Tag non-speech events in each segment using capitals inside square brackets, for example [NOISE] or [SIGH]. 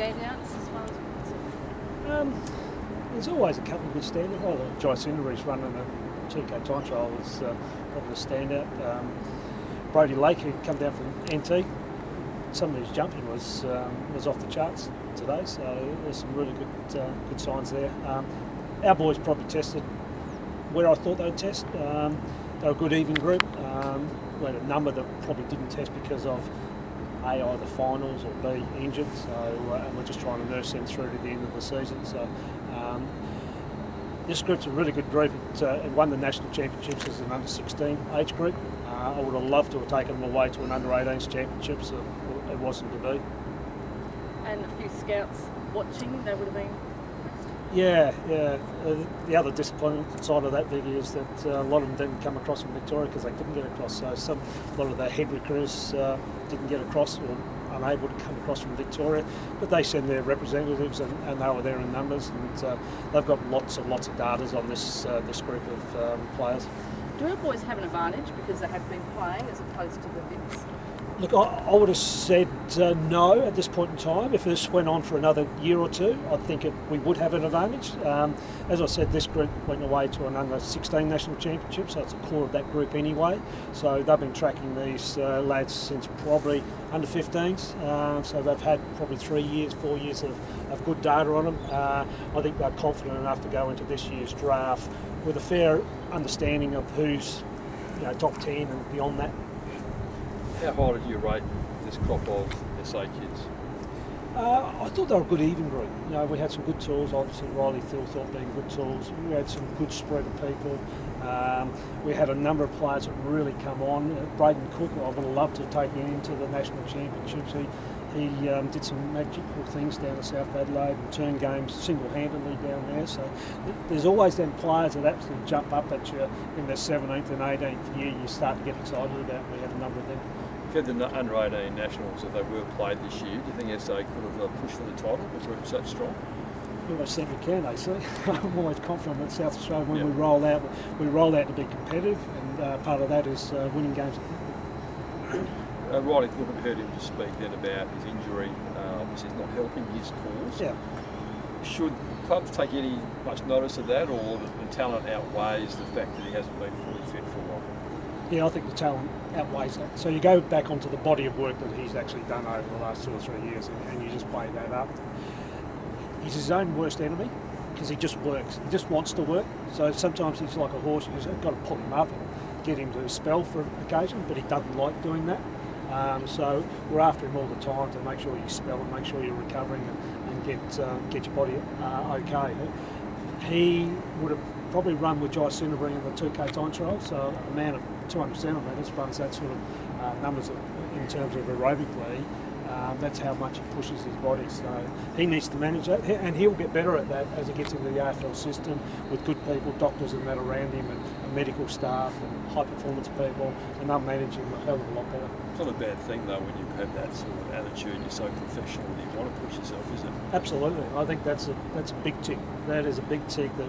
standouts as far as Um, there's always a couple of good standouts. Oh, the Jai Cindery's running the 2K time trial was uh, probably a standout. Um, Brody Lake, who come down from NT, some of his jumping was um, was off the charts today, so there's some really good uh, good signs there. Um, our boys probably tested where I thought they'd test. Um, they were a good even group. Um, we had a number that probably didn't test because of A, either finals or B, injured. So uh, and we're just trying to nurse them through to the end of the season. So um, this group's a really good group. It, uh, it won the national championships as an under 16 age group. Uh, I would have loved to have taken them away to an under 18s championship, so it wasn't to be. and a few scouts watching, they would have been. Yeah, yeah. Uh, the other disappointing side of that, Vicky, is that uh, a lot of them didn't come across from Victoria because they couldn't get across. So some, a lot of the head recruiters uh, didn't get across or unable to come across from Victoria. But they send their representatives, and, and they were there in numbers, and uh, they've got lots and lots of data on this uh, this group of um, players. Do our boys have an advantage because they have been playing as opposed to the Vips? Look, I, I would have said uh, no at this point in time. If this went on for another year or two, I think it, we would have an advantage. Um, as I said, this group went away to an under 16 national championship, so it's a core of that group anyway. So they've been tracking these uh, lads since probably under 15s. Uh, so they've had probably three years, four years of, of good data on them. Uh, I think they're confident enough to go into this year's draft with a fair understanding of who's you know, top 10 and beyond that. How high did you rate this crop of SA kids? Uh, I thought they were a good even group. You know, we had some good tools. Obviously, Riley Thilthorpe being good tools. We had some good spread of people. Um, we had a number of players that really come on. Uh, Brayden Cook, I would have loved to take him into the national championships. He he um, did some magical things down at South Adelaide and turned games single-handedly down there. So th- there's always them players that absolutely jump up at you in their 17th and 18th year. You start to get excited about. We had a number of them. If you had the under 18 nationals, if they were played this year, do you think SA could have uh, pushed for the title? The group so strong. We think we can, AC. [LAUGHS] I'm always confident that South Australia, when we roll out, we roll out to be competitive, and uh, part of that is uh, winning games. Uh, Riley Thilthorpe heard him just speak then about his injury. Uh, obviously, it's not helping his cause. Yeah. Should clubs take any much notice of that, or the talent outweighs the fact that he hasn't been fully fit for a while? Yeah, I think the talent outweighs that. So you go back onto the body of work that he's actually done over the last two or three years, and, and you just play that up. He's his own worst enemy because he just works. He just wants to work. So sometimes he's like a horse. You've got to pull him up and get him to spell for occasion, but he doesn't like doing that. Um, so we're after him all the time to make sure you spell and make sure you're recovering and, and get uh, get your body uh, okay. He would have probably run with Jai Cinderbury in the 2K time trial, so a man of 200 centimetres runs that sort of uh, numbers of, in terms of aerobically. Um, that's how much he pushes his body. So he needs to manage that, and he'll get better at that as he gets into the AFL system with good people, doctors and that around him, and, and medical staff and high performance people, and they'll manage him a hell of a lot better. It's not a bad thing though when you have that sort of attitude. You're so professional that you want to push yourself, is it? Absolutely, I think that's a that's a big tick. That is a big tick. That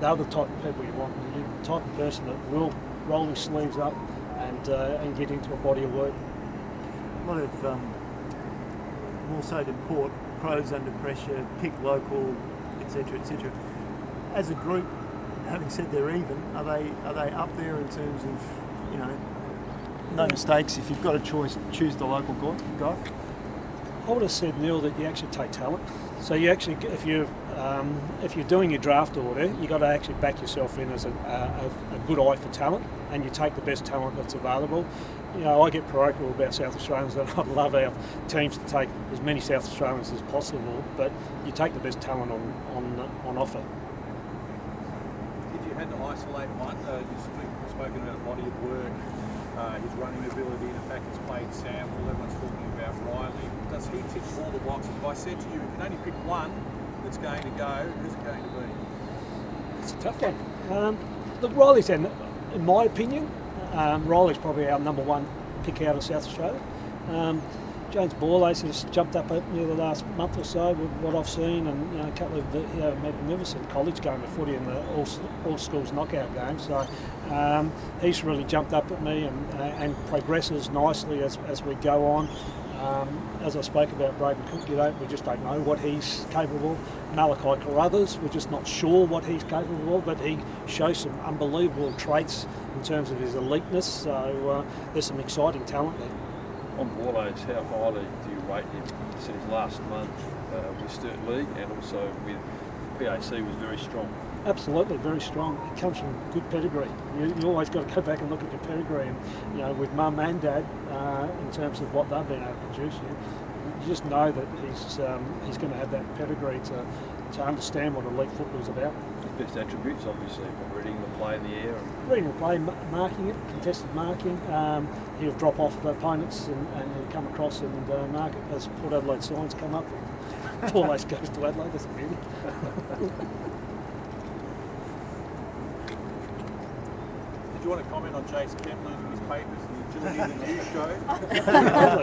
they're the type of people you want. You're the type of person that will roll his sleeves up and uh, and get into a body of work. A lot of um, more so to Port, Crows under pressure, pick local, etc., etc. As a group, having said they're even, are they are they up there in terms of you know no mistakes? If you've got a choice, choose the local guy. I would have said Neil that you actually take talent. So you actually, if you um, if you're doing your draft order, you got to actually back yourself in as a, a, a good eye for talent, and you take the best talent that's available. You know, I get parochial about South Australians, [LAUGHS] and I'd love our teams to take as many South Australians as possible. But you take the best talent on on on offer. If you had to isolate one, uh, you've spoken about body of work, uh, his running ability, the fact he's played Sam. sample, everyone's talking about Riley. Tick all the boxes? If I said to you, you can only pick one that's going to go, who's it going to be? It's a tough one. Um, look, Riley's, in, in my opinion, um, Riley's probably our number one pick out of South Australia. Um, James Borlase has jumped up near the last month or so with what I've seen, and you know, a couple of you know, magnificent college game of footy in the all, all schools knockout game. So um, he's really jumped up at me and, uh, and progresses nicely as, as we go on. Um, as I spoke about Brayden Cook, you don't, we just don't know what he's capable. of. Malachy Carruthers, we're just not sure what he's capable of, but he shows some unbelievable traits in terms of his eliteness. So uh, there's some exciting talent there. On Borlase, how highly do you rate him? Since last month uh, with Sturt League and also with PAC was very strong. Absolutely, very strong. It comes from good pedigree. You, you always got to go back and look at your pedigree, and you know, with mum and dad, uh, in terms of what they've been able to produce, you, you just know that he's um, he's going to have that pedigree to to understand what elite football's about. His best attributes, obviously, reading the play in the air. And Reading the play, ma- marking it, contested marking. Um, he'll drop off opponents and, and he'll come across and uh, mark it as Port Adelaide signs come up. Paul always goes to Adelaide, that's a beauty. You want to comment on Jason Kemp losing his papers and the agility of the news [LAUGHS] show? [LAUGHS]